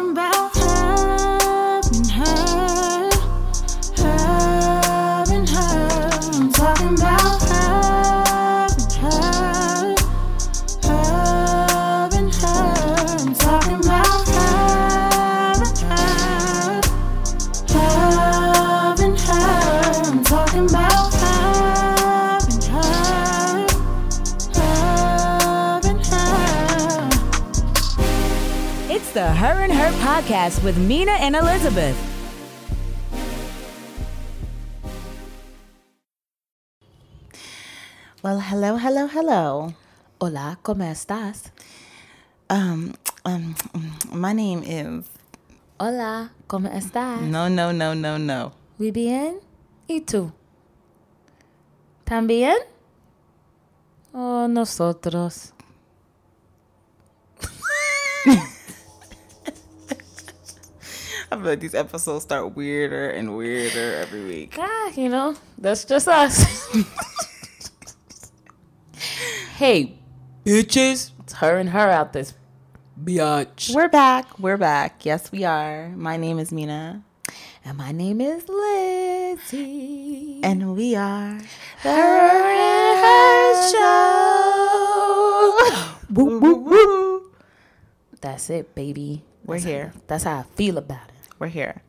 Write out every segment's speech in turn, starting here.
talking about with Mina and Elizabeth. Well, hello, hello, hello. Hola, ¿cómo estás? Um, um, my name is Hola, ¿cómo estás? no, no, no, no, no. Muy bien. ¿Y tú? ¿También? Oh, nosotros. I feel like these episodes start weirder and weirder every week. Ah, you know, that's just us. hey, bitches. It's her and her out this biatch. We're back. We're back. Yes, we are. My name is Mina, And my name is Lizzie. and we are her and her show. woo, woo, woo. That's it, baby. We're That's here. How, that's how I feel about it. We're here.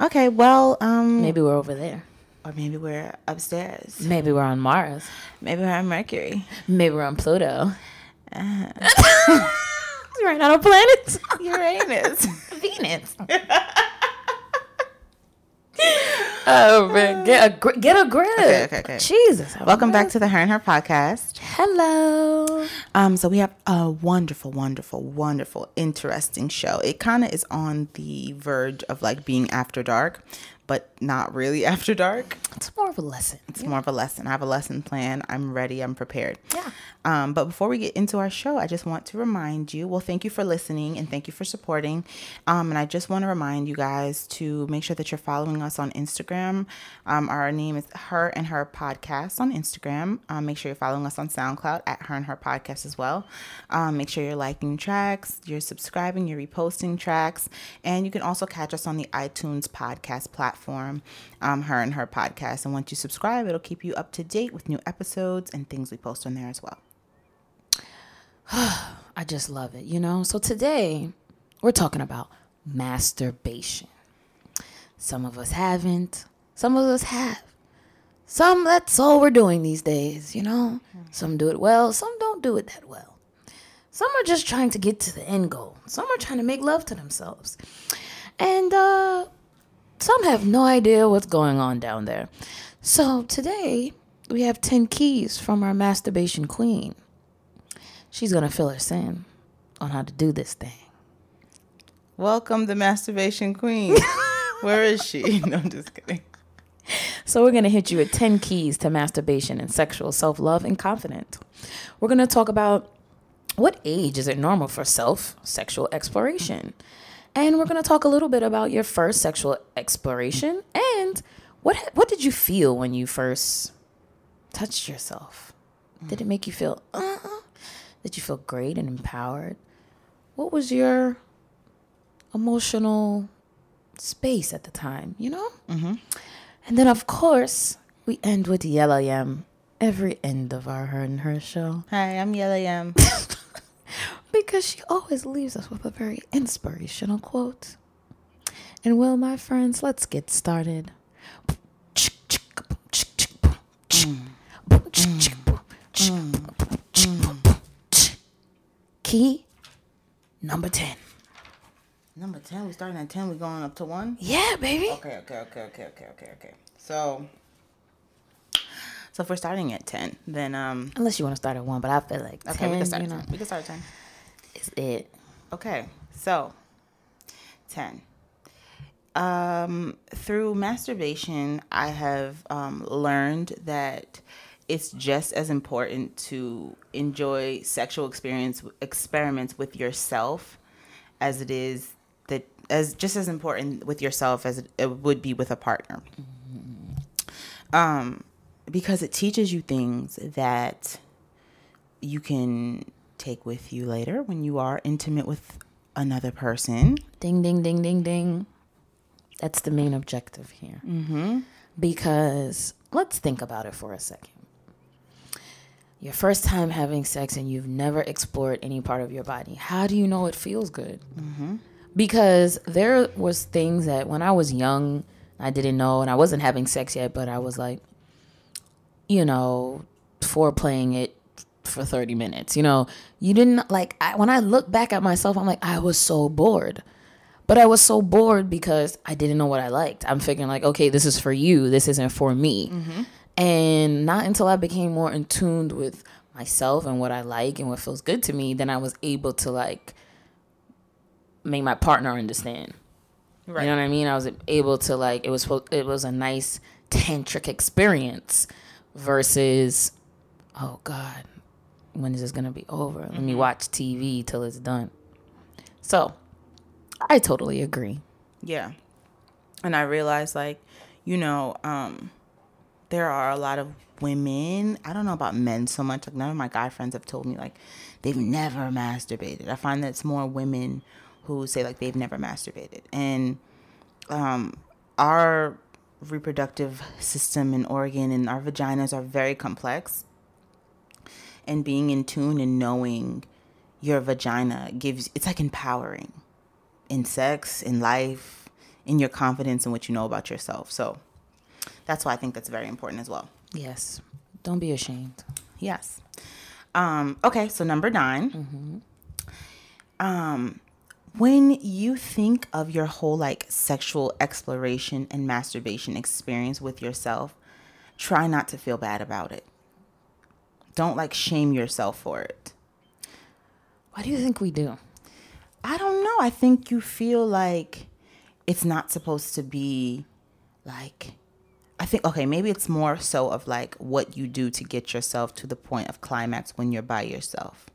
Okay. Well, um, Maybe we're over there. or maybe we're upstairs. Maybe we're on Mars. Maybe we're on Mercury. Maybe we're on Pluto. Uh-huh. Not on planets. Uranus. Venus. oh man, get a gr- get a grip. Okay, okay, okay. Jesus. Welcome back to the Her and Her podcast. Hello. Um, so we have a wonderful, wonderful, wonderful, interesting show. It kind of is on the verge of like being after dark, but not really after dark. It's more of a lesson. It's more of a lesson. I have a lesson plan. I'm ready. I'm prepared. Yeah. Um, but before we get into our show, I just want to remind you well, thank you for listening and thank you for supporting. Um, and I just want to remind you guys to make sure that you're following us on Instagram. Um, our name is Her and Her Podcast on Instagram. Um, make sure you're following us on SoundCloud at Her and Her Podcast as well. Um, make sure you're liking tracks, you're subscribing, you're reposting tracks. And you can also catch us on the iTunes podcast platform, um, Her and Her Podcast. And once you subscribe, it'll keep you up to date with new episodes and things we post on there as well. I just love it, you know? So today, we're talking about masturbation. Some of us haven't, some of us have. Some, that's all we're doing these days, you know? Some do it well, some don't do it that well. Some are just trying to get to the end goal, some are trying to make love to themselves. And, uh, some have no idea what's going on down there. So today, we have 10 keys from our masturbation queen. She's gonna fill us in on how to do this thing. Welcome, the masturbation queen. Where is she? No, I'm just kidding. So we're gonna hit you with 10 keys to masturbation and sexual self-love and confidence. We're gonna talk about what age is it normal for self sexual exploration? And we're gonna talk a little bit about your first sexual exploration and what what did you feel when you first touched yourself? Did it make you feel uh Did you feel great and empowered? What was your emotional space at the time, you know? Mm-hmm. And then, of course, we end with Yellow Yam every end of our Her and Her show Hi, I'm Yella Yam. because she always leaves us with a very inspirational quote. And well, my friends, let's get started. Key number 10. Number 10, we're starting at 10, we're going up to 1? Yeah, baby. Okay, okay, okay, okay, okay, okay, okay. So, so if we're starting at 10, then, um, Unless you want to start at one, but I feel like okay, 10, we can start you at know, 10. We can start at 10. It. Okay, so 10. Um, through masturbation, I have um, learned that it's just as important to enjoy sexual experience experiments with yourself as it is that as just as important with yourself as it, it would be with a partner. Um, because it teaches you things that you can take with you later when you are intimate with another person. Ding, ding, ding, ding, ding. That's the main objective here. Mm-hmm. Because let's think about it for a second. Your first time having sex and you've never explored any part of your body. How do you know it feels good? Because there was things that when I was young, I didn't know, and I wasn't having sex yet, but I was like, you know, foreplaying it for 30 minutes. You know, you didn't like, I, when I look back at myself, I'm like, I was so bored. But I was so bored because I didn't know what I liked. I'm figuring, like, okay, this is for you, this isn't for me. Mm-hmm. And not until I became more in tuned with myself and what I like and what feels good to me, then I was able to, like, make my partner understand. Right. You know what I mean? I was able to like it was it was a nice tantric experience versus oh god, when is this going to be over? Let me watch TV till it's done. So, I totally agree. Yeah. And I realized like, you know, um there are a lot of women, I don't know about men so much. Like none of my guy friends have told me like they've never masturbated. I find that it's more women who say like they've never masturbated. And um our reproductive system and organ and our vaginas are very complex. And being in tune and knowing your vagina gives it's like empowering in sex, in life, in your confidence and what you know about yourself. So that's why I think that's very important as well. Yes. Don't be ashamed. Yes. Um, okay, so number 9 Um, when you think of your whole like sexual exploration and masturbation experience with yourself, try not to feel bad about it. Don't like shame yourself for it. Why do you think we do? I don't know. I think you feel like it's not supposed to be like I think okay, maybe it's more so of like what you do to get yourself to the point of climax when you're by yourself.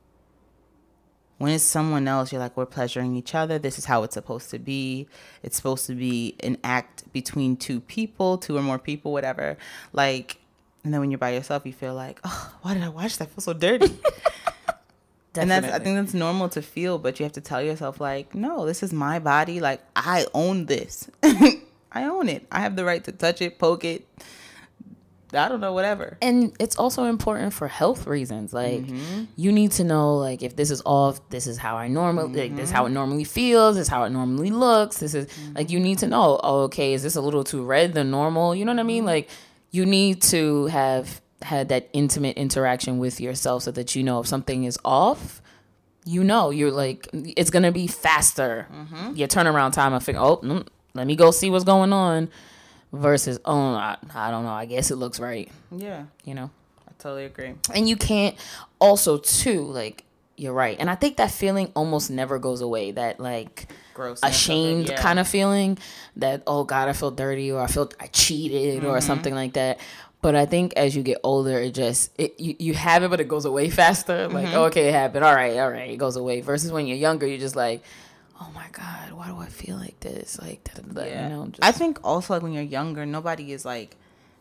When it's someone else, you're like, we're pleasuring each other. This is how it's supposed to be. It's supposed to be an act between two people, two or more people, whatever. Like, and then when you're by yourself, you feel like, oh, why did I watch that? I feel so dirty. And that's I think that's normal to feel, but you have to tell yourself like, no, this is my body. Like I own this. I own it. I have the right to touch it, poke it. I don't know, whatever. and it's also important for health reasons like mm-hmm. you need to know like if this is off this is how i normally like this is how it mm-hmm. normally feels this is how it normally looks this is like you need to know oh, okay is this a little too red than normal you know what i mean mm-hmm. like you need to have had that intimate interaction with yourself so that you know if something is off you know you're like it's gonna be faster. Your turnaround time i think oh mm, let me go see what's going on versus oh I, I don't know i guess it looks right. Yeah, you know? I totally agree. and you can't also too like you're right. And i think that feeling almost never goes away that like Gross. ashamed kind of feeling that oh god i feel dirty or i feel i cheated or mm-hmm. something like that. But i think as you get older it just it you, you have it but it goes away faster. Like mm-hmm. okay it happened. All right all right it goes away. Versus when you're younger you're just like oh my god why do i feel like this? Like da, da, da, Yeah. you know just, I think also like when you're younger, nobody is like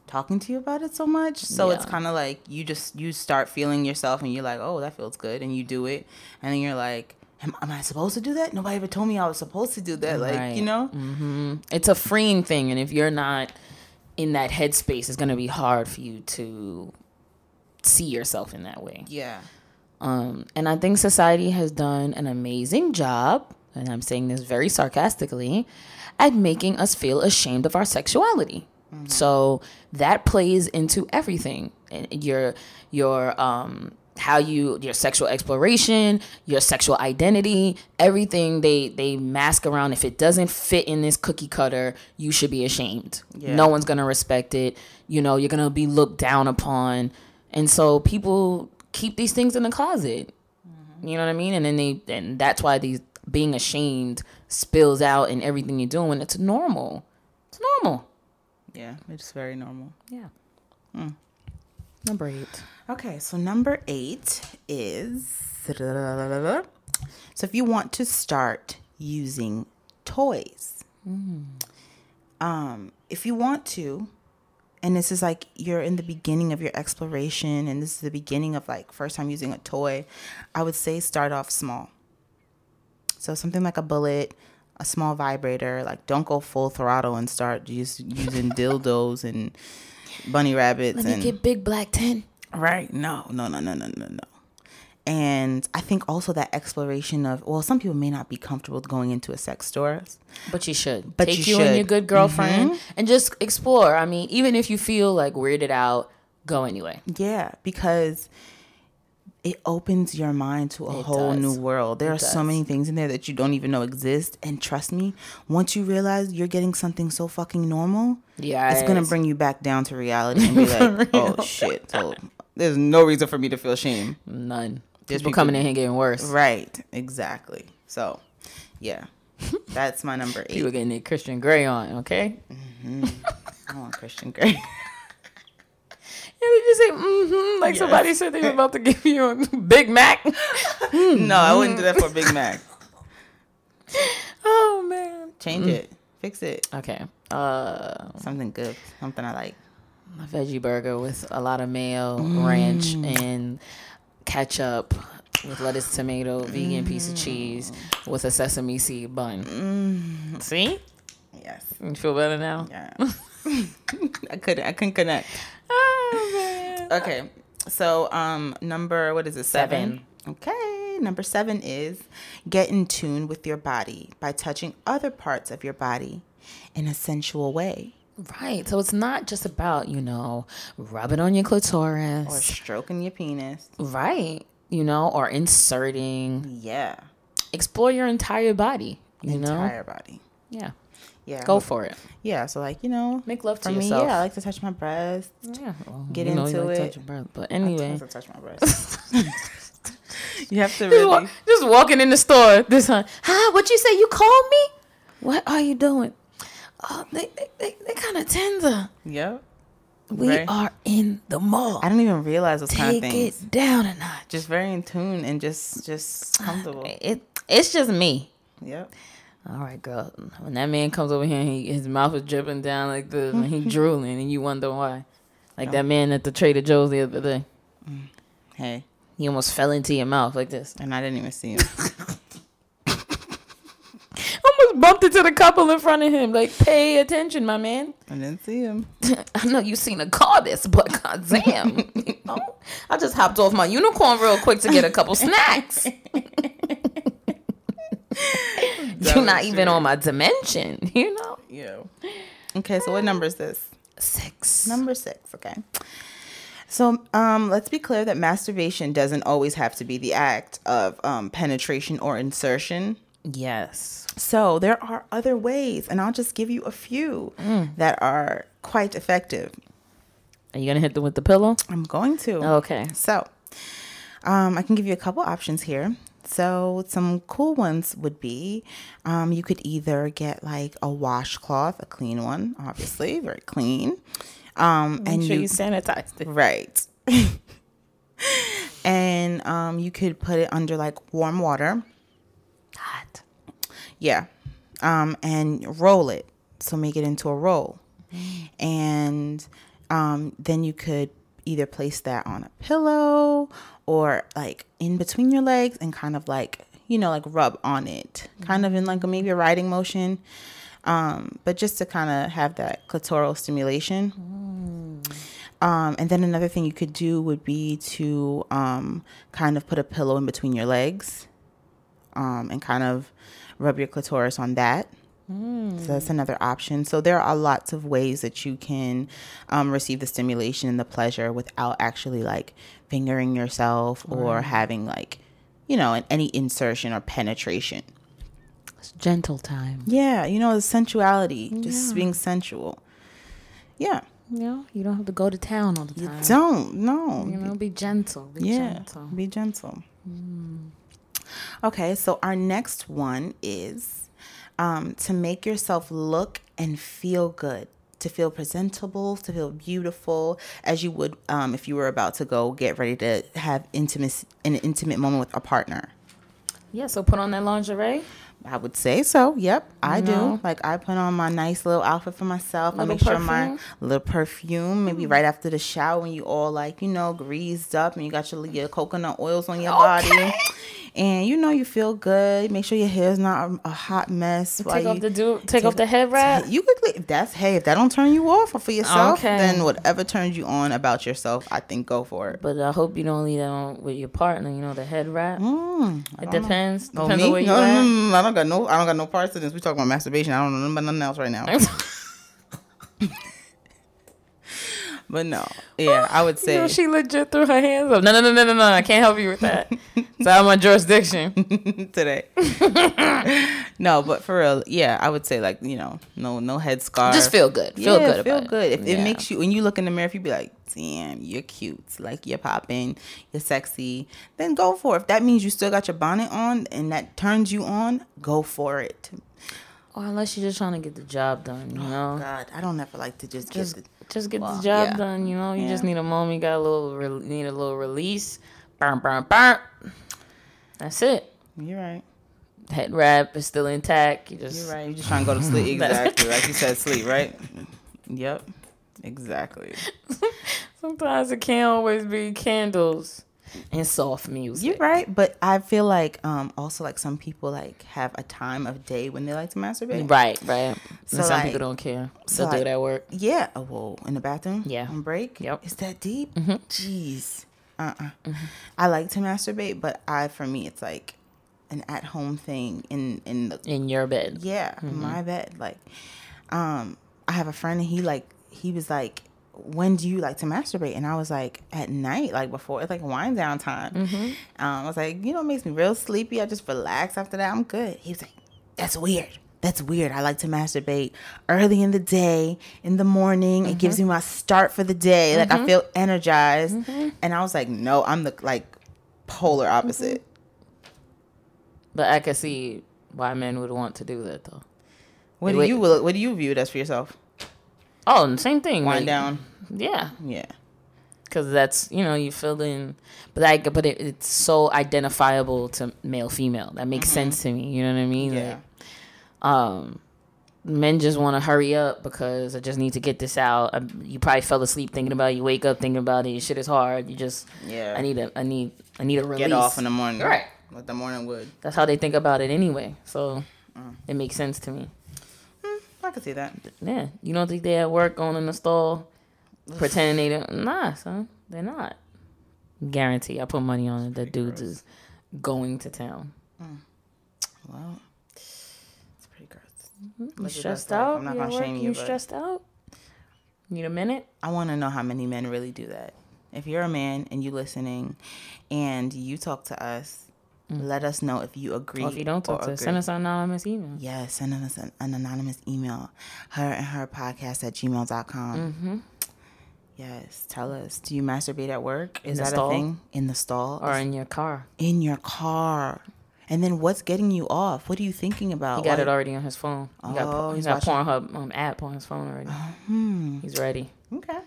talking to you about it so much. So it's kind of like you just you start feeling yourself and you're like, oh, that feels good, and you do it, and then you're like, am, am I supposed to do that? Nobody ever told me I was supposed to do that. Like Right. you know. it's a freeing thing and if you're not in that headspace it's going to be hard for you to see yourself in that way Yeah. um, and i think society has done an amazing job and i'm saying this very sarcastically at making us feel ashamed of our sexuality so that plays into everything and your your um how you your sexual exploration your sexual identity everything they they mask around if it doesn't fit in this cookie cutter you should be ashamed. Yeah. no one's gonna respect it. You know you're gonna be looked down upon. And so people keep these things in the closet. Mm-hmm. You know what i mean? And then they and that's why these being ashamed spills out in everything you're doing it's normal. It's normal. Yeah. It's very normal. yeah. Hmm. Number eight Okay, so number eight is so if you want to start using toys, um, if you want to, and this is like you're in the beginning of your exploration, and this is the beginning of like first time using a toy, I would say start off small. So something like a bullet, a small vibrator. Like don't go full throttle and start just using dildos and bunny rabbits Let me and get big black ten. Right. No, no, no, no, no, no, no. And I think also that exploration of, well, some people may not be comfortable going into a sex store. But you should. But Take you you, and your should. Mm-hmm. good girlfriend and just explore. I mean, even if you feel like weirded out, go anyway. Yeah, because it opens your mind to a It whole does. new world. There It are so many things in there that you don't even know exist. And trust me, once you realize you're getting something so fucking normal, Yeah. it's gonna bring you back down to reality and be like, oh shit. So there's no reason for me to feel shame. none. Just People people- coming in here getting worse. Right. Exactly. So, yeah, that's my number eight. People getting their Christian Grey on, okay? I want Christian Grey. Yeah, did you say mm-hmm? Like somebody said they were about to give you a Big Mac? no, I wouldn't do that for a Big Mac. oh man. Change it. Fix it. Okay. Uh Something good. Something I like. A veggie burger with a lot of mayo, ranch, mm. and ketchup with lettuce, tomato, vegan piece of mm. cheese with a sesame seed bun. Mm. See? Yes. You feel better now? Yeah. I couldn't. I couldn't connect. Oh. Okay. So, um, number what is it? Seven. Okay. Number seven is get in tune with your body by touching other parts of your body in a sensual way Right. So it's not just about, you know, rubbing on your clitoris. or stroking your penis. right. You know, or inserting. Yeah. Explore your entire body. You know? Entire body. Yeah. Yeah. Go for it. Yeah. So, like you know, Make love to me, yourself. yeah, I like to touch my breast. Yeah. well, Get know, you into like it. touch your breath. But anyway. tend to touch my breast. you have to Just, wa- really. just walking in the store this time. Hi, what you say? You called me? What are you doing? Oh, they they, they, they kind of tender. Yep. We Very- are in the mall. I don't even realize those kind of things. Take it down a notch. Just very in tune and just just comfortable. Uh, it it's just me. Yep. All right, girl. When that man comes over here, and he, his mouth is dripping down like this, and he drooling, and you wonder why. Like that oh. man at the Trader Joe's the other day. Mm. Hey, He almost fell into your mouth like this. and I didn't even see him. Bumped into the couple in front of him. Like, pay attention, my man. I didn't see him. I know you seen a goddess, but goddamn, you know, I just hopped off my unicorn real quick to get a couple snacks. You're not even on my dimension, you know. Yeah. Okay, so what number is this? Six. Number six. Okay. So um, let's be clear that masturbation doesn't always have to be the act of um, penetration or insertion. Yes. So there are other ways, and I'll just give you a few that are quite effective. Are you gonna hit them with the pillow? I'm going to. Okay. So, um, I can give you a couple options here. So, some cool ones would be um, you could either get like a washcloth, a clean one, obviously, very clean. Um, and sure you, you sanitized it. right. and um, you could put it under like warm water. Yeah. Um, and roll it. So make it into a roll. And um, then you could either place that on a pillow or like in between your legs and kind of like, you know, like rub on it, kind of in like a maybe a riding motion. Um, but just to kind of have that clitoral stimulation. Um, and then another thing you could do would be to um, kind of put a pillow in between your legs um, and kind of rub your clitoris on that. So that's another option. So there are lots of ways that you can um, receive the stimulation and the pleasure without actually like fingering yourself or having like, you know, an, any insertion or penetration. It's gentle time. Yeah, you know, the sensuality, just being sensual. Yeah, You know, you don't have to go to town all the time. you don't no. You know, be gentle. Be yeah, gentle. be gentle. Okay, so our next one is um, to make yourself look and feel good, to feel presentable, to feel beautiful, as you would um, if you were about to go get ready to have intimate an intimate moment with a partner. Yeah. So put on that lingerie. I would say so. Yep, I know? do. Like I put on my nice little outfit for myself. I Little make sure my little perfume, maybe right after the shower when you all like, you know, greased up and you got your, your coconut oils on your body. And you know you feel good. Make sure your hair's not a, a hot mess. Take off you- the do. Take off the head wrap. You could. If that's hey, if that don't turn you off for yourself, Okay. then whatever turns you on about yourself, I think go for it. But I hope you don't leave that on with your partner. You know the head wrap. Mm, It don't know. depends. Oh, Depends on where you no, no, at. no, no, I don't got no. I don't got no parts this. We talking about masturbation. I don't know nothing about nothing else right now. But no, yeah, I would You say know, she legit threw her hands up. No, no, no, no, no, no. I can't help you with that. it's out of my jurisdiction. today. no, but for real, yeah, I would say like you know, no, no head scar. Just feel good. Feel Yeah, good feel good. it. If it makes you when you look in the mirror, if you be like, damn, you're cute, like you're popping, you're sexy, then go for it. If that means you still got your bonnet on and that turns you on, go for it. Or unless you're just trying to get the job done, you oh, know. God, I don't ever like to just, just get the, just get Well, the job yeah. done. You know, you just need a moment. You got a little re- need a little release. Burn, burn, burn. That's it. You're right. Head wrap is still intact. You just You're right. You're just trying to go to sleep. Exactly. like you said, sleep, right? Yep. Exactly. sometimes it can't always be candles and soft music. You're right, but I feel like um also like some people like have a time of day when they like to masturbate. Right, right. So, and some like- people don't care. so, They'll do like- it at work. Yeah. Oh, whoa. In the bathroom. Yeah. On break. Yep. Is that deep? Mm-hmm. Jeez. Uh. uh I like to masturbate, but I for me it's like an at home thing in in the In your bed. yeah Mm-hmm. my bed. Like, um, I have a friend and he like he was like. When do you like to masturbate? And I was like, at night, like before, it's like wind down time. Mm-hmm. Um, I was like, you know, it makes me real sleepy. I just relax after that. I'm good. He was like, that's weird. That's weird. I like to masturbate early in the day, in the morning. It Mm-hmm. gives me my start for the day. Like I feel energized. And I was like, no, I'm the like polar opposite. But I can see why men would want to do that though. What do you what do you view it as for yourself? Oh, and same thing. Wind like- down. Yeah, Yeah. because that's you know you fill in, but like but it, it's so identifiable to male female. That makes sense to me. You know what I mean? Mm-hmm. Yeah. Like, um, men just want to hurry up because I just need to get this out. I, you probably fell asleep thinking about it. You wake up thinking about it. Your shit is hard. You just Yeah. I need a I need I need a release. Get off in the morning. Right. Like the morning wood. That's how they think about it anyway. So Mm. it makes sense to me. I see that. Yeah, you don't think they at work going in the stall pretending they don't? Nah, son, they're not. Guarantee. I put money on it. That dudes is going to town. Mm. Well, it's pretty gross. Mm-hmm. You Look at stressed out? I'm not You gonna shame You you, stressed out? Need a minute? I want to know how many men really do that. If you're a man and you listening, and you talk to us, let us know if you agree. If you don't talk to us, agree. send us an anonymous email. Yes, send us an, an anonymous email. Her and her podcast at gmail.com. Mm-hmm. Yes, tell us. Do you masturbate at work? Is that stall? a thing? In the stall? Or Is- in your car. in your car. And then what's getting you off? What are you thinking about? He got it already on his phone. He got, Oh, he's he's got watching- Pornhub um, app on his phone already. Hmm. He's ready. Okay.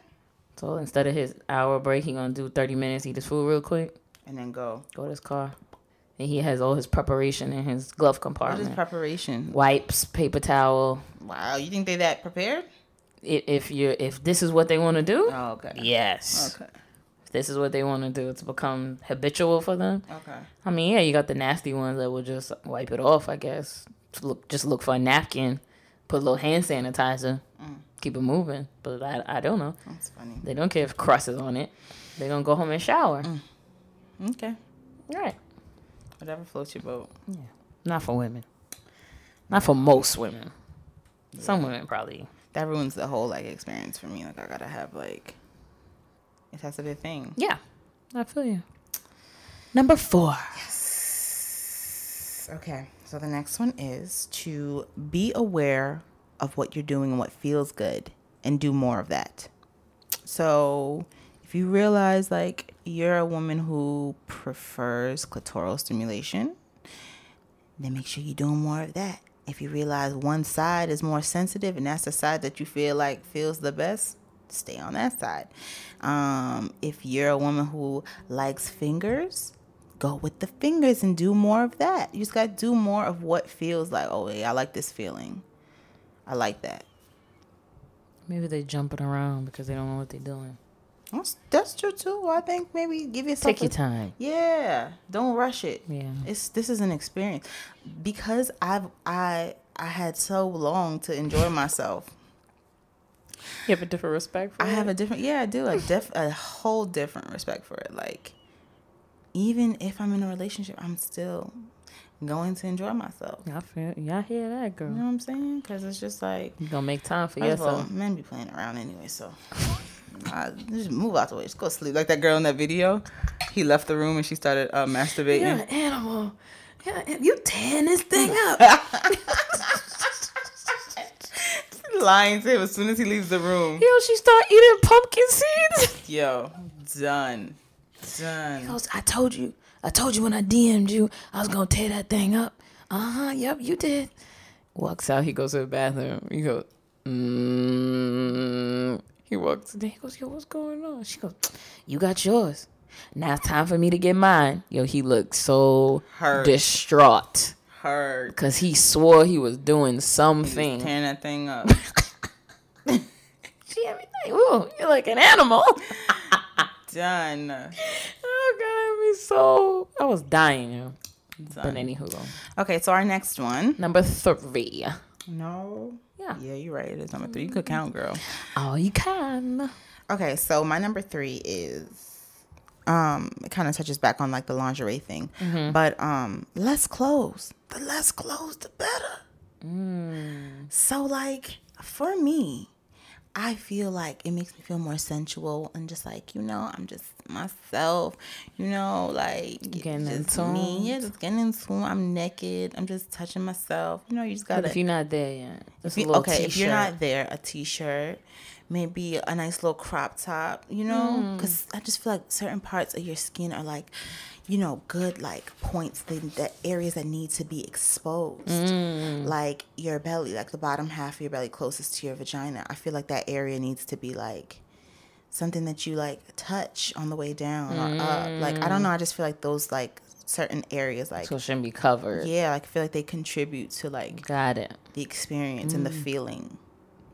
So instead of his hour break, he gonna do 30 minutes, eat his food real quick, And then go. go to his car. And he has all his preparation in his glove compartment. What is preparation? Wipes, paper towel. Wow, you think they that prepared? If you if this is what they want to do, Oh, okay. yes. Okay. If this is what they want to do, it's become habitual for them. Okay. I mean, yeah, you got the nasty ones that will just wipe it off. I guess Just look just look for a napkin, put a little hand sanitizer, Mm. keep it moving. But I I don't know. That's funny. They don't care if crust is on it. They're gonna go home and shower. Okay. Right. Whatever floats your boat. Yeah. Not for women. Not for most women. Some women probably. That ruins the whole like experience for me. Like I gotta have like it has to be a thing. Yeah. I feel you. Number four. Okay. So the next one is to be aware of what you're doing and what feels good and do more of that. So if you realize like you're a woman who prefers clitoral stimulation, then make sure you're doing more of that. If you realize one side is more sensitive and that's the side that you feel like feels the best, stay on that side. Um, if you're a woman who likes fingers, go with the fingers and do more of that. You just got to do more of what feels like, oh, yeah, I like this feeling. I like that. Maybe they're jumping around because they don't know what they're doing. That's, that's true too. I think maybe give yourself Take your a- time. Yeah, don't rush it. Yeah. it's this is an experience because I've I I had so long to enjoy myself. You have a different respect for it. I have a different yeah I do a diff a whole different respect for it. Like even if I'm in a relationship, I'm still going to enjoy myself. I feel y'all hear that, girl. You know what I'm saying? Because it's just like You gonna make time for First of all, yourself. men be playing around anyway, so I, just move out the way. Just go sleep. Like that girl in that video. He left the room and she started uh, masturbating. You're an animal. Yeah, you tearing this thing up. Lying to him as soon as he leaves the room. Yo, she start eating pumpkin seeds. Yo, done, done. goes, I told you. I told you when I DM'd you, I was gonna tear that thing up. Uh huh. Yep, you did. Walks out. He goes to the bathroom. He goes, mm. He walks in. He goes, Yo, what's going on? She goes, You got yours. Now it's time for me to get mine. Yo, he looked so Hurt. distraught Hurt. because he swore he was doing something. Tearing that thing up. She had me like, Ooh, you're like an animal. done. oh God, me so. I was dying. Yo. But Done. anywho, Okay, so our next one. number three. No. Yeah. Yeah, you're right. It is number three. You could count, girl. Oh, you can. Okay, so my number three is um it kind of touches back on like the lingerie thing. But um less clothes. The less clothes the better. Mm. So like for me, I feel like it makes me feel more sensual and just like, you know, I'm just myself, you know, like Getting in just tune. me. Yeah, just getting in tune. I'm naked. I'm just touching myself. You know, you just gotta But if you're not there yet, be- little okay, if you're not there, a t-shirt, maybe a nice little crop top, you know, Mm. because I just feel like certain parts of your skin are like, you know, good like points, the, the areas that need to be exposed, Mm. like your belly, like the bottom half of your belly closest to your vagina. I feel like that area needs to be like something that you like touch on the way down or up. Like I don't know, I just feel like those like certain areas, like so it shouldn't be covered. yeah, like I feel like they contribute to like Got it. the experience and the Mm. feeling.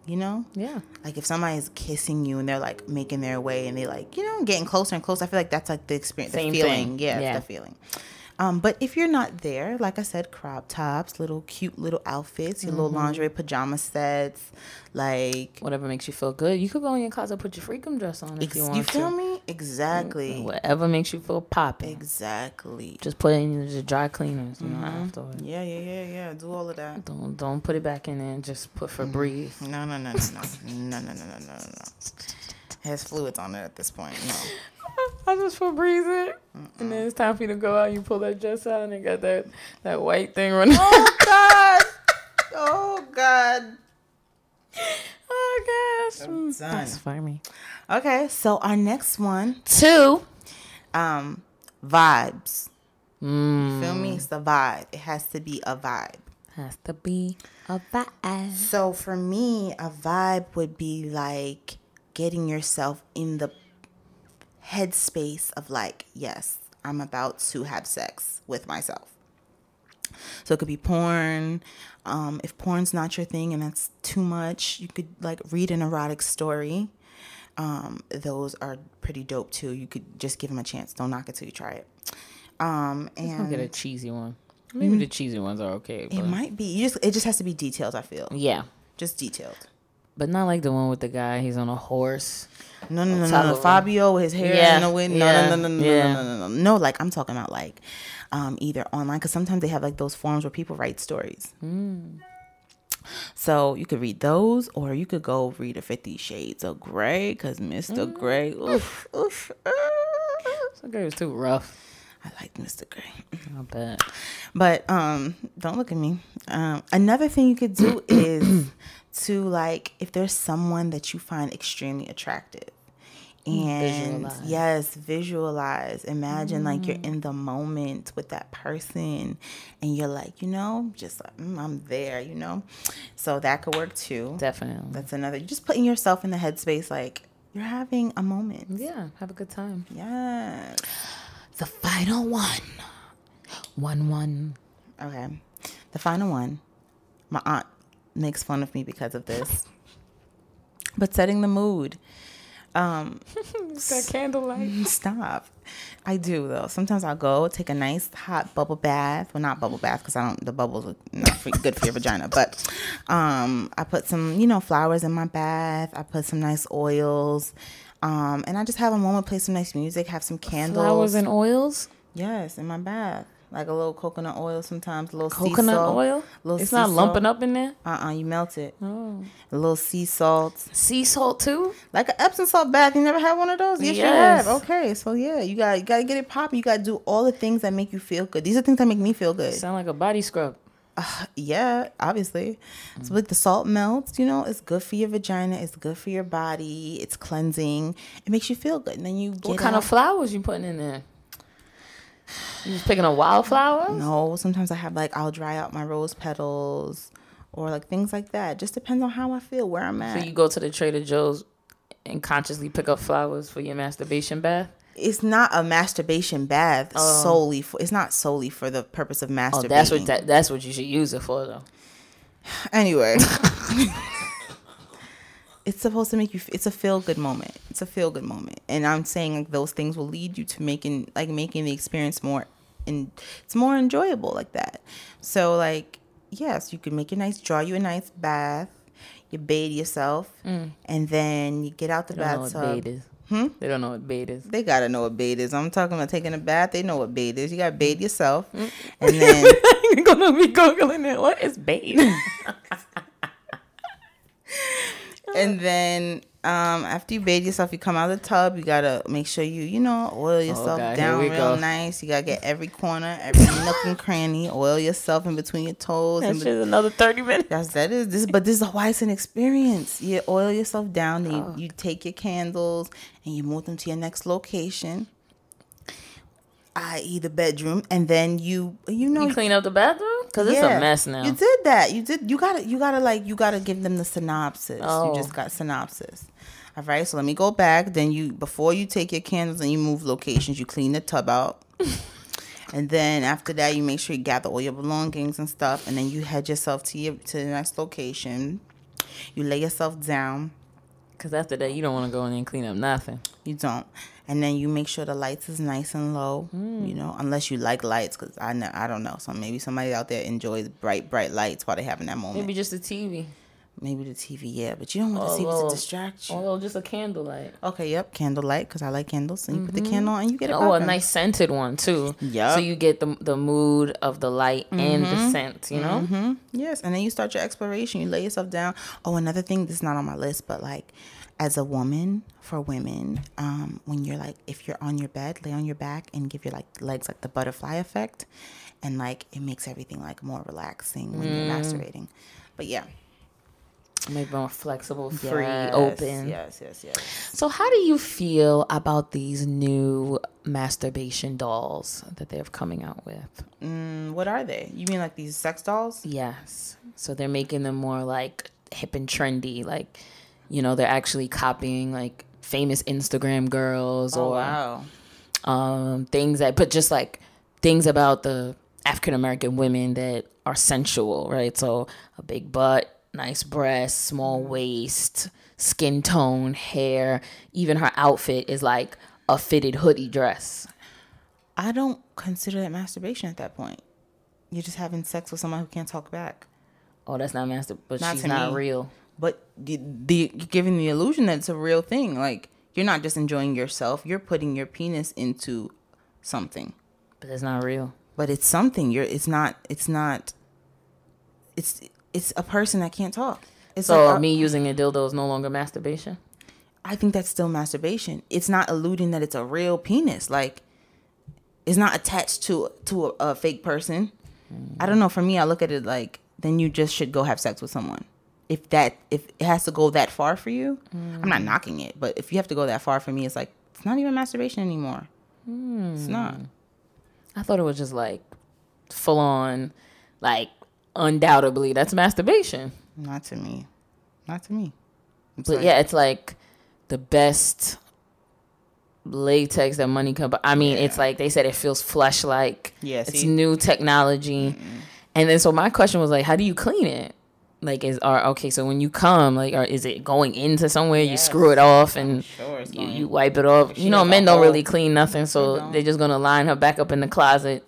You know? Yeah. Like if somebody's kissing you and they're like making their way and they like, you know, getting closer and closer, I feel like that's like the experience, Same the feeling. thing. Yeah, Yeah. the feeling. Um, but if you're not there, like I said, crop tops, little cute little outfits, your little Mm-hmm. lingerie pajama sets, like Whatever makes you feel good. You could go in your closet, put your freakum dress on if ex- you want. To. You, feel to. me? Exactly. Whatever makes you feel popping. Exactly. Just put it in the dry cleaners, you Mm-hmm. afterwards. Yeah, yeah, yeah, yeah. Do all of that. Don't don't put it back in there. Just put Mm-hmm. Febreze. No, no, no, no, no, no, no, no, no, no, no. It has fluids on it at this point. No. I just Febreze it, and then it's time for you to go out. You pull that dress out, and it got that that white thing running. Oh God! Oh God! oh gosh, Mm, that's funny. Okay, so our next one, Two. um, vibes. Mm, Feel me? It's the vibe. It has to be a vibe. has to be a vibe. So for me, a vibe would be like getting yourself in the headspace of like, yes, I'm about to have sex with myself. So it could be porn. Um, if porn's not your thing and that's too much, you could like read an erotic story. Um, those are pretty dope too. You could just give them a chance. Don't knock it till you try it. Um, and get a cheesy one. Maybe the cheesy ones are okay. it might be. You just it just has to be detailed. I feel yeah, just detailed. But not like the one with the guy. He's on a horse. No, no, no, no, no. Fabio with his hair Yeah, in the wind. No, yeah, no, no, no, no, yeah. no, no, no, no. No, like I'm talking about like um, either online because sometimes they have like those forums where people write stories. Mm. So you could read those, or you could go read a Fifty Shades of Grey because Mr. Mm. Grey. Oof, oof. That guy was too rough. I like Mr. Grey. I bet. But um, don't look at me. Um, another thing you could do is to like if there's someone that you find extremely attractive. And Visualize. yes, visualize. Imagine like you're in the moment with that person and you're like, you know, just like, mm, I'm there, you know? So that could work too. Definitely. That's another, just putting yourself in the headspace like you're having a moment. yeah, have a good time. Yes. The final one. One one. Okay. The final one. My aunt makes fun of me because of this. but setting the mood. Um That candlelight. Stop. I do though. Sometimes I'll go take a nice hot bubble bath. Well, not bubble bath because I don't. The bubbles are not for, good for your vagina. But um, I put some, you know, flowers in my bath. I put some nice oils, um, and I just have a moment, play some nice music, have some candles. Flowers and oils. yes, in my bath, like a little coconut oil. Sometimes a little sea Coconut salt, oil. Little It's sea not salt. lumping up in there. Uh uh you melt it. Oh. A little sea salt. Sea salt too. Like an Epsom salt bath. You never had one of those? Yes, Yes. you have. Okay, so yeah, you got you got to get it popping. You got to do all the things that make you feel good. These are things that make me feel good. Sound like a body scrub. Yeah, obviously. So like the salt melts, you know, it's good for your vagina. It's good for your body. It's cleansing. It makes you feel good. And then you get What kind out. of flowers you putting in there? You just picking a wildflower? No, sometimes I have like I'll dry out my rose petals or like things like that. Just depends on how I feel, where I'm at. So you go to the Trader Joe's and consciously pick up flowers for your masturbation bath? It's not a masturbation bath solely for. It's not solely for the purpose of Oh, that's what that, that's what you should use it for though. Anyway. it's supposed to make you it's a feel good moment it's a feel good moment and i'm saying like those things will lead you to making like making the experience more and it's more enjoyable like that so like yes you can make a nice draw you a nice bath you bathe yourself and then you get out the Mm. They don't know what bathtub. Hmm? They don't know what bait is. they gotta know what bathe is. I'm talking about taking a bath. They know what bathe is. You gotta bathe yourself, Mm. and then You're gonna be googling it. What is bait? And then um, after you bathe yourself, you come out of the tub. You gotta make sure you, you know, oil yourself Oh, God, down real go. nice. You gotta get every corner, every nook and cranny. Oil yourself in between your toes. that and shit's another thirty minutes. that's that is this, but this is why it's an experience. You oil yourself down. Then you, Oh. you take your candles and you move them to your next location, i.e. the bedroom, and then you, you know, You clean up the bathroom because it's yeah, a mess now. You did that. You did. You gotta. You gotta like. You gotta give them the synopsis. Oh. You just got synopsis. All right. So let me go back. Then you before you take your candles and you move locations, you clean the tub out. and then after that, you make sure you gather all your belongings and stuff, and then you head yourself to your to the next location. You lay yourself down. Because after that, you don't want to go in and clean up nothing. You don't. And then you make sure the lights is nice and low, Hmm. you know, unless you like lights, because I know, I don't know. So maybe somebody out there enjoys bright, bright lights while they having that moment. Maybe just a TV. Maybe the TV, yeah, but you don't want Oh, the TV well, to distract you. Or just a candlelight. Okay, yep, candlelight because I like candles. So you put the candle on and you get it. Oh, a nice scented one too. Yeah. So you get the the mood of the light and the scent. You know. hmm Yes, and then you start your exploration. You lay yourself down. Oh, another thing that's not on my list, but like, as a woman, for women, um, when you're like, if you're on your bed, lay on your back and give your like legs like the butterfly effect, and like it makes everything like more relaxing when you're masturbating. But yeah, Maybe more flexible, free, Yes, open. Yes, yes, yes. So, how do you feel about these new masturbation dolls that they're coming out with? Mm, what are they? You mean like these sex dolls? Yes. So they're making them more like hip and trendy. Like, you know, they're actually copying like famous Instagram girls Oh or wow. um, things that, but just like things about the African American women that are sensual, right? So a big butt, nice breasts, small mm. waist, skin tone, hair. Even her outfit is like a fitted hoodie dress. I don't consider that masturbation at that point. You're just having sex with someone who can't talk back. Oh, that's not master, but Not she's not me. real. But the, the giving the illusion that it's a real thing. Like you're not just enjoying yourself. You're putting your penis into something. But it's not real. But it's something. You're. It's not. It's not. It's. It's a person that can't talk. It's So like, uh, me using a dildo is no longer masturbation. I think that's still masturbation. It's not alluding that it's a real penis. Like, it's not attached to to a, a fake person. Mm-hmm. I don't know. For me, I look at it like then you just should go have sex with someone. If that if it has to go that far for you, I'm not mm. knocking it. But if you have to go that far for me, it's like it's not even masturbation anymore. It's not. Hmm. I thought it was just like full on, like undoubtedly that's masturbation. Not to me. Not to me. It's But like- yeah, it's like the best latex that money can buy. I mean, it's like they said it feels flesh like. Yeah, it's new technology. And then so my question was like, how do you clean it? Like is are okay. So when you come, like, are, is it going into somewhere? You screw it off and Sure, you, you wipe it off. You know, men don't really clean nothing, so they're just gonna line her back up in the closet,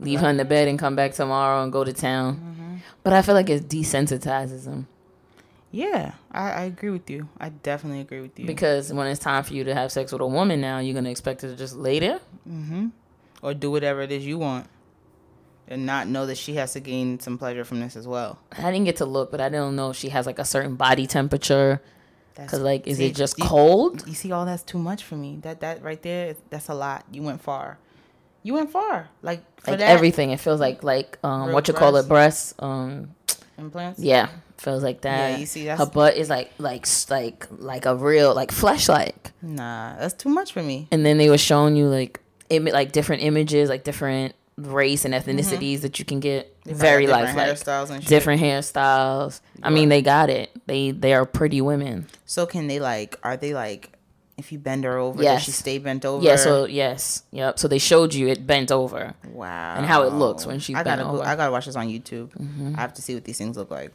leave her in the bed, and come back tomorrow and go to town. Mm-hmm. But I feel like it desensitizes them Yeah, I, I agree with you. I definitely agree with you. because when it's time for you to have sex with a woman, now you're gonna expect her to just lay there. Mm-hmm. or do whatever it is you want, and not know that she has to gain some pleasure from this as well. I didn't get to look, but I don't know if she has like a certain body temperature. Cause like, is see, it just you- cold? You see, all that's too much for me. That that right there, that's a lot. You went far. You went far. Like for Like that everything, it feels like like um Real what you call it, breasts. Um, implants. yeah, feels like that. Yeah, you see, her butt is like like like like a real like flesh like. Nah, that's too much for me. And then they were showing you like imi- like different images, like different race and ethnicities that you can get. Very like Different lifelike. hairstyles and shit. Different hairstyles. I mean, they got it. They they are pretty women. So can they like? Are they like? If you bend her over, Yes. does she stay bent over? Yeah. So yes, yep. So they showed you it bent over. wow. and how it looks when she. I gotta bent go, over. Mm-hmm. I gotta watch this on YouTube. I have to see what these things look like.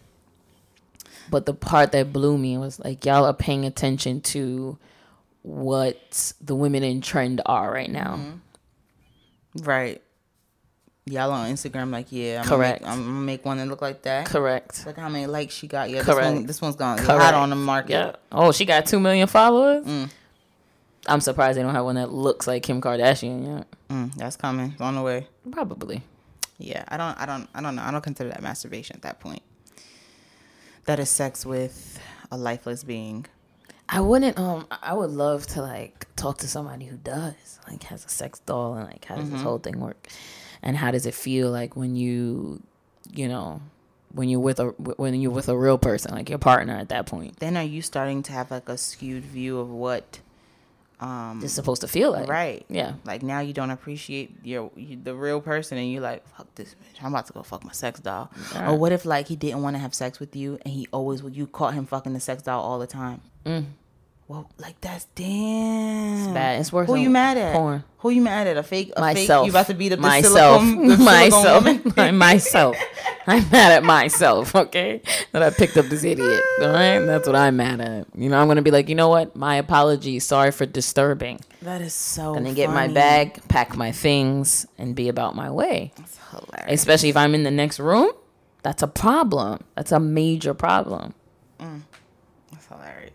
But the part that blew me was like y'all are paying attention to what the women in trend are right now. Right. Y'all on Instagram like, yeah, I'm Correct. Gonna make, I'm gonna make one that look like that. Correct. Look how many likes she got. Yeah, Correct. This, one, this one's Correct. hot on the market. Yeah. Oh, she got two million followers. I'm surprised they don't have one that looks like Kim Kardashian yet. Mm, that's coming. It's on the way. Probably. Yeah, I don't, I don't, I don't know. I don't consider that masturbation at that point. That is sex with a lifeless being. I wouldn't. Um, I would love to like talk to somebody who does, like, has a sex doll, and like, how does this whole thing work, and how does it feel like when you, you know, when you're with a when you're with a real person, like your partner at that point. Then are you starting to have like a skewed view of what? Um, It's supposed to feel like right. Yeah. Like now you don't appreciate your you, the real person, and you're like, "Fuck this bitch! I'm about to go fuck my sex doll." Or what if like he didn't want to have sex with you, and he always you caught him fucking the sex doll all the time? Well, like that's damn. It's bad. It's worse Who you mad at? porn. Who you mad at? A fake? A myself. Fake? You about to beat up the myself. silicone, the myself. myself. I'm mad at myself. Okay, that I picked up this idiot. All right, that's what I'm mad at. You know, I'm gonna be like, you know what? My apologies. Sorry for disturbing. that is so. Gonna get my bag, pack my things, and be about my way. That's hilarious. Especially if I'm in the next room. That's a problem. That's a major problem. Mm. That's hilarious.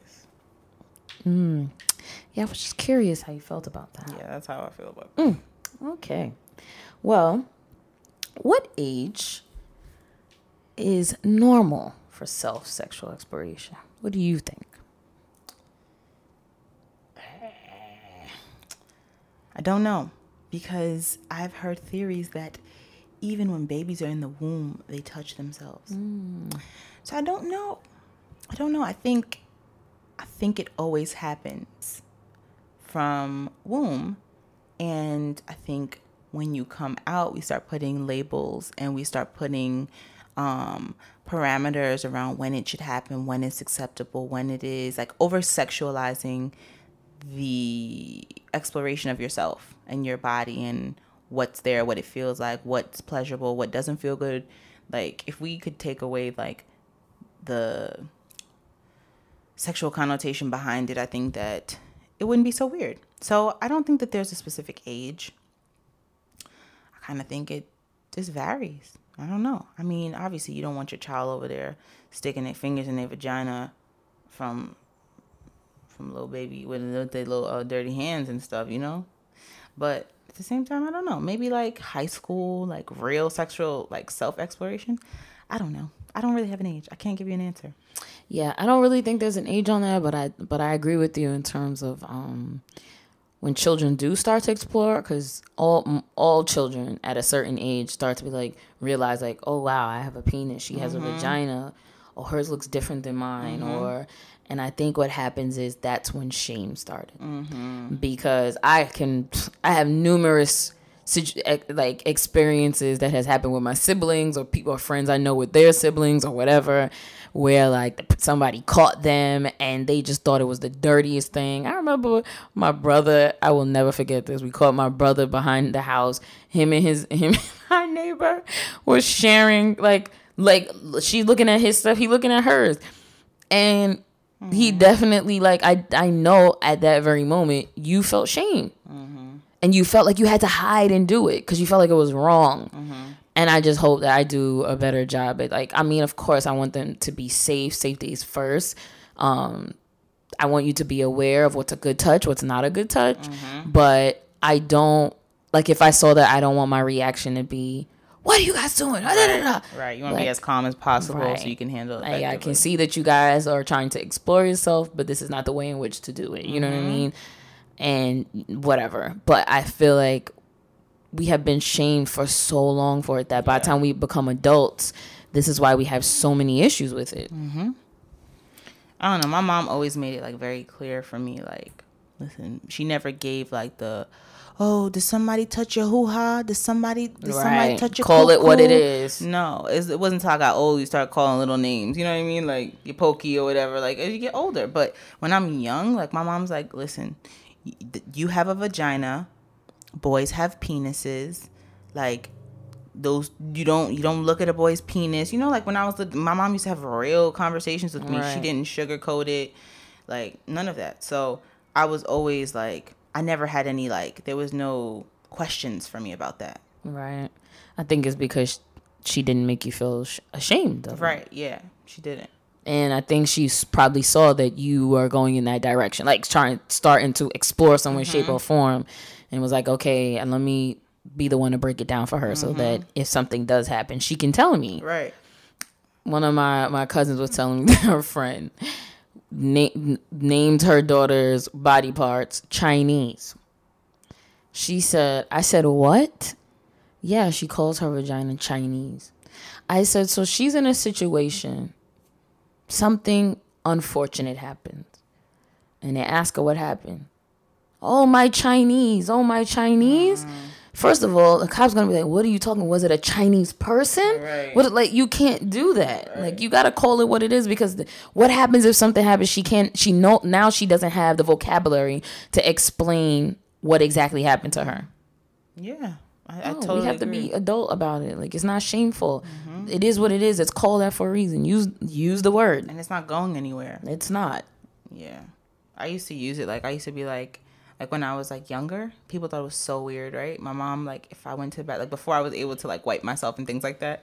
Yeah, I was just curious how you felt about that. Yeah, that's how I feel about. Mm. it. Okay. Well, what age is normal for self sexual exploration? What do you think? I don't know because I've heard theories that even when babies are in the womb, they touch themselves. So I don't know. I don't know. I think I think it always happens from womb and I think when you come out, we start putting labels and we start putting um, parameters around when it should happen, when it's acceptable, when it is like over sexualizing the exploration of yourself and your body and what's there, what it feels like, what's pleasurable, what doesn't feel good. Like if we could take away like the sexual connotation behind it, I think that it wouldn't be so weird. So I don't think that there's a specific age. I kind of think it just varies. I don't know. I mean, obviously, you don't want your child over there sticking their fingers in their vagina from from little baby with their little uh, dirty hands and stuff, you know. But at the same time, I don't know. Maybe like high school, like real sexual, like self exploration. I don't know. I don't really have an age. I can't give you an answer. Yeah, I don't really think there's an age on that, but I but I agree with you in terms of um when children do start to explore cuz all all children at a certain age start to be like realize like, "Oh wow, I have a penis. She has a mm-hmm. vagina." Or hers looks different than mine mm-hmm. or and I think what happens is that's when shame started. Mm-hmm. Because I can I have numerous like experiences that has happened with my siblings or people or friends I know with their siblings or whatever where like somebody caught them and they just thought it was the dirtiest thing. I remember my brother, I will never forget this. We caught my brother behind the house. Him and his him and my neighbor was sharing like Like she's looking at his stuff, he looking at hers, and he Mm-hmm. definitely like I I know at that very moment you felt shame, Mm-hmm. And you felt like you had to hide and do it because you felt like it was wrong. Mm-hmm. And I just hope that I do a better job at like I mean, of course, I want them to be safe. Safety is first. Um, I want you to be aware of what's a good touch, what's not a good touch. Mm-hmm. But I don't like if I saw that, I don't want my reaction to be, "What are you guys doing?" Da. Right. You want to Like- be as calm as possible Right. so you can handle it. Like, I can see that you guys are trying to explore yourself, but this is not the way in which to do it. You know what I mean? And whatever. But I feel like we have been shamed for so long for it that by the time we become adults, this is why we have so many issues with it. Mm-hmm. I don't know. My mom always made it like very clear for me. Like, listen, she never gave like the, oh, did somebody touch your hoo ha? Did somebody did somebody touch your Call it what it is? No, it wasn't until I got old you start calling little names. You know what I mean? Like your pokey or whatever. Like as you get older. But when I'm young, like my mom's like, listen, you have a vagina, boys have penises, like those you don't you don't look at a boy's penis. You know, like when I was my mom used to have real conversations with me. She didn't sugarcoat it, like none of that. So I was always like, I never had any like there was no questions for me about that. Right. I think it's because she didn't make you feel ashamed of it. Right? Yeah, she didn't. And I think she probably saw that you are going in that direction, like trying starting to explore some way, shape, mm-hmm. or form, and was like, okay, and let me be the one to break it down for her, so that mm-hmm. if something does happen, she can tell me. Right. One of my my cousins was telling me that her friend na- named her daughter's body parts Chinese. She said, I said, what? Yeah, she calls her vagina Chinese. I said, so she's in a situation, something unfortunate happened. And they ask her what happened. Oh, my Chinese. Oh, my Chinese. Mm. First of all, the cop's gonna be like, "What are you talking? Was it a Chinese person? Right. What? Like you can't do that. Like you gotta call it what it is because the, what happens if something happens? She can't. She know now she doesn't have the vocabulary to explain what exactly happened to her. Yeah. I, I No, totally we have agree. to be adult about it. Like it's not shameful. Mm-hmm. It is what it is. It's called that for a reason. Use use the word. and it's not going anywhere. It's not. Yeah. I used to use it like I used to be like like when I was like younger, people thought it was so weird, right? My mom like if I went to bed like before I was able to like wipe myself and things like that,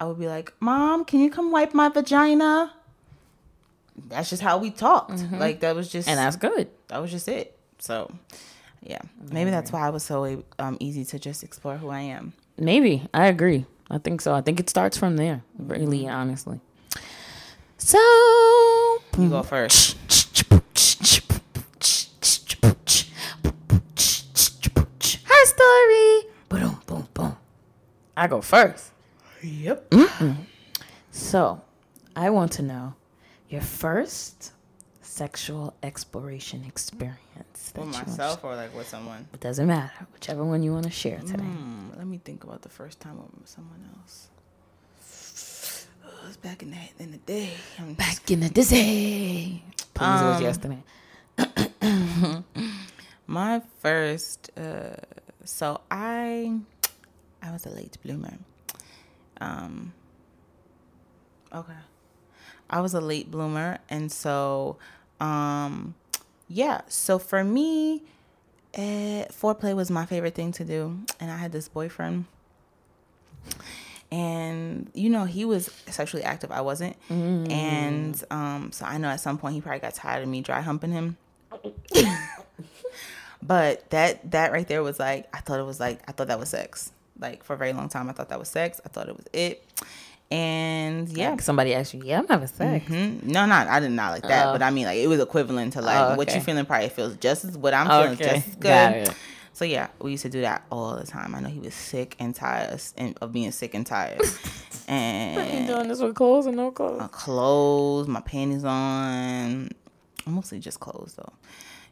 I would be like, "Mom, can you come wipe my vagina?" That's just how we talked. Mm-hmm. Like that was just And that's good. that was just it. So, yeah. Maybe that's why I was so um easy to just explore who I am. Maybe. I agree. I think so. I think it starts from there, really honestly. So You go first. Her story. Boom, boom, boom. I go first. Yep. So, I want to know your first sexual exploration experience. that With you myself or like with someone. It doesn't matter. Whichever one you want to share today. Hmm, let me think about the first time with someone else. Oh, it was back in the in the day. I'm Back in the day. Please, it was yesterday. My first, uh, so I, I was a late bloomer. Um, okay, I was a late bloomer, and so, um, yeah. So for me, uh, foreplay was my favorite thing to do, and I had this boyfriend, and you know he was sexually active. I wasn't, and um, so I know at some point he probably got tired of me dry humping him. But that that right there was like I thought it was like I thought that was sex. Like for a very long time I thought that was sex. I thought it was it. And yeah. Like somebody asked you, yeah, I'm having sex. Mhm. No, not I did not like that, but I mean like it was equivalent to like Oh, what you okay. feeling probably feels just as what I'm feeling Okay, just as good. So yeah, we used to do that all the time. I know he was sick and tired of- and- of being sick and tired. You and doing this with clothes or no clothes? my clothes, my panties on, mostly just clothes though.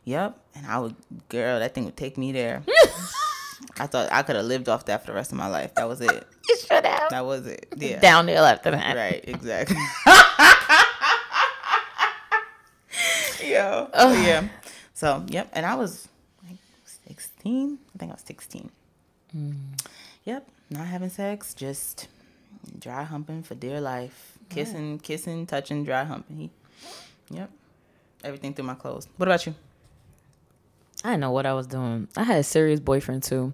Yep, and I would, girl, that thing would take me there. I thought I could have lived off that for the rest of my life. That was it. You should have. That was it. Yeah. Downhill after that. Right. Exactly. Yo. So, yeah. So yep, and I was like sixteen. I think I was sixteen. Mm. Yep. Not having sex, just Dry humping for dear life. Kissing, kissing, touching, dry humping. Yep. Everything through my clothes. What about you? I didn't know what I was doing. I had a serious boyfriend too,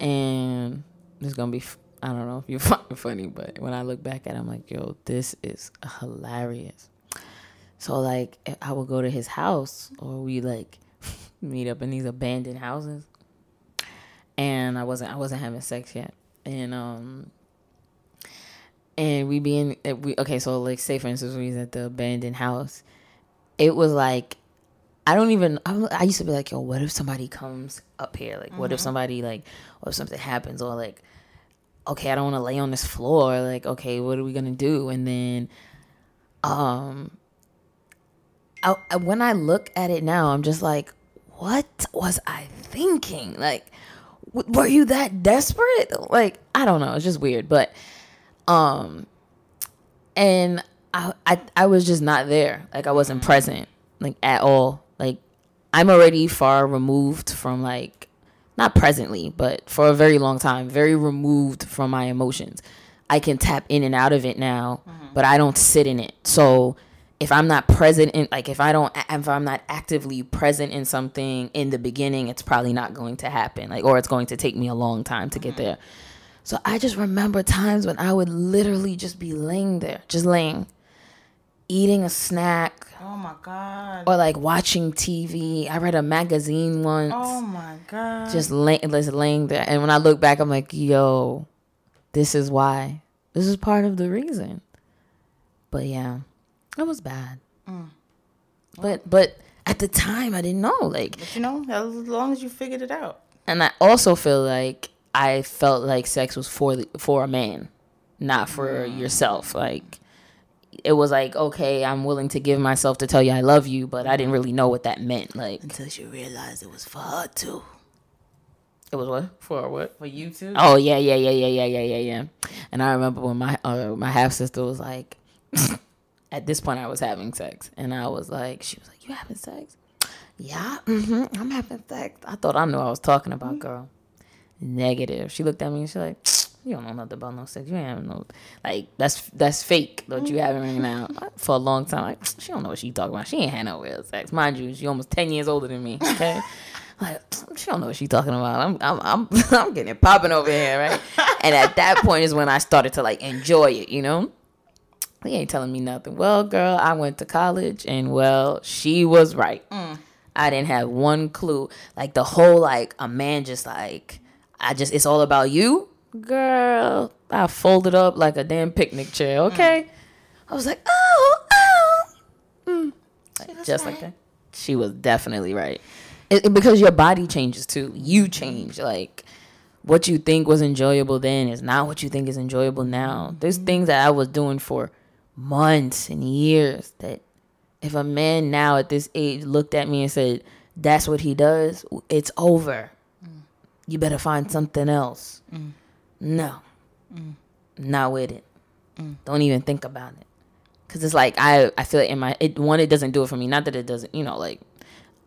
and it's gonna be. I don't know if you find it funny, but when I look back at it, I'm like, yo, this is hilarious. So like, I would go to his house, or we like meet up in these abandoned houses, and I wasn't I wasn't having sex yet, and um. And we be in, uh, we okay. So like, say for instance, we was at the abandoned house. It was like I don't even. I, I used to be like, yo, what if somebody comes up here? Like, what if somebody like, what if something happens? Or like, okay, I don't want to lay on this floor. Like, okay, what are we gonna do? And then, um, I, I- when I look at it now, I'm just like, what was I thinking? Like, w- were you that desperate? Like, I don't know. It's just weird, but, um, and I, I, I was just not there. Like, I wasn't present, like at all. Like, I'm already far removed from like, not presently, but for a very long time, very removed from my emotions. I can tap in and out of it now, mm-hmm. but I don't sit in it. So if I'm not present in, like, if I don't, if I'm not actively present in something in the beginning, it's probably not going to happen. Like, or it's going to take me a long time to get mm-hmm. there. So I just remember times when I would literally just be laying there, just laying, eating a snack, Oh my god. or like watching TV. I read a magazine once Oh my god. just lay, just laying there. And when I look back, I'm like, yo, this is why. This is part of the reason. But yeah, it was bad. Mm. But but at the time, I didn't know. Like, But you know, as long as you figured it out. and I also feel like I felt like sex was for the, for a man, not for yourself. Like. It was like okay, I'm willing to give myself to tell you I love you, but I didn't really know what that meant. Like Until you realized it was for her too. it was what for what? For you too. Oh yeah, yeah, yeah, yeah, yeah, yeah, yeah, yeah. And I remember when my uh, my half sister was like, at this point I was having sex, and I was like, she was like, "You having sex?" Yeah, hmm I'm having sex. I thought I knew what I was talking about, girl. Negative. She looked at me and she's like, "You don't know nothing about no sex. You ain't having no like that's that's fake. What you having right now mm-hmm. for a long time? Like she don't know what she talking about. She ain't had no real sex, mind you. She almost ten years older than me. Okay." Like she don't know what she talking about. I'm I'm I'm I'm getting it popping over here, right? and at that point is when I started to like enjoy it, you know. He ain't telling me nothing. Well, girl, I went to college, and well, she was right. Mm. I didn't have one clue. Like the whole like a man just like I just it's all about you, girl. I folded up like a damn picnic chair. Mm. Okay, I was like, oh, oh, Mm. Like, just like that. She was definitely right. It, it- because your body changes too. You change. Like what you think was enjoyable then is not what you think is enjoyable now. There's mm-hmm. things that I was doing for months and years that if a man now at this age looked at me and said, "That's what he does," it's over. Mm. You better find something else. Mm. No, not with it. Don't even think about it. Cause it's like I I feel it in my it one it doesn't do it for me. Not that it doesn't you know like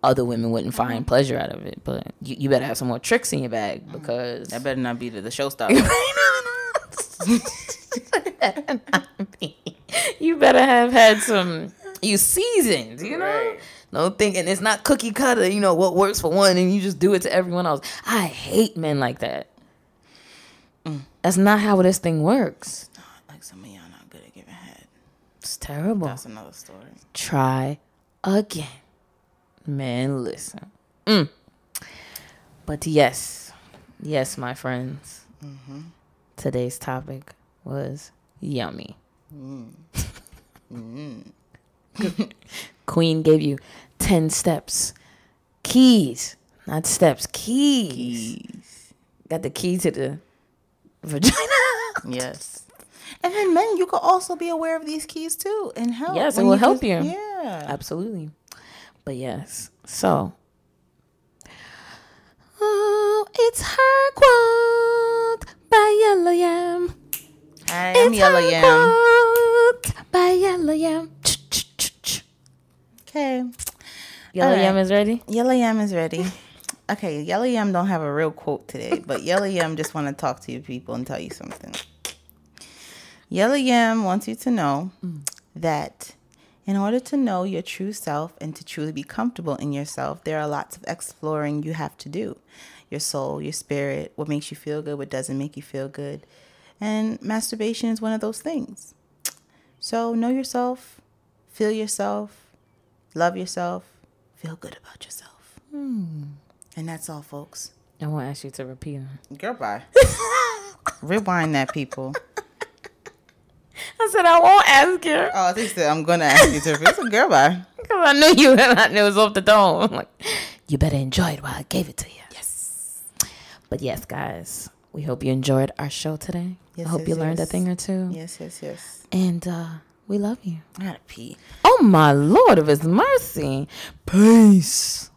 other women wouldn't find mm-hmm. pleasure out of it, but you, you better have some more tricks in your bag mm-hmm. because That better not be the, the showstopper. you better have had some you seasoned, you know. Right. Don't think and it's not cookie cutter, you know, what works for one and you just do it to everyone else. I hate men like that. That's not how this thing works. like some of y'all not good at giving head. It's terrible. That's another story. Try again. Man, listen. Mm. But yes, yes, my friends. Today's topic was yummy. Queen gave you 10 steps. Keys, not steps, keys. Got the key to the vagina. Yes. And then men, you could also be aware of these keys too and help. Yes, it will you help just- you. Yeah. Absolutely. But yes, so. Oh, it's her quote by Yellow Yam. Hi, I'm It's Yellow her Yam. quote by Yellow Yam. Okay. Yellow All Yam is ready? Yellow Yam is ready. Okay, Yellow Yam don't have a real quote today, but Yellow Yam just want to talk to you people and tell you something. Yellow Yam wants you to know that in order to know your true self and to truly be comfortable in yourself, there are lots of exploring you have to do. Your soul, your spirit, what makes you feel good, what doesn't make you feel good. And masturbation is one of those things. So know yourself, feel yourself, love yourself, feel good about yourself. Hmm. And that's all, folks. I won't ask you to repeat them. Goodbye. Rewind that, people. I said I won't ask you Oh, I think that I'm gonna ask you to repeat. So, goodbye. because I knew you and I knew it was off the dome. I'm like, you better enjoy it while I gave it to you. Yes. But yes, guys, we hope you enjoyed our show today. Yes, I hope yes, you learned a thing or two. Yes, yes, yes. And uh, we love you. I gotta pee. Oh my Lord of His mercy. Peace.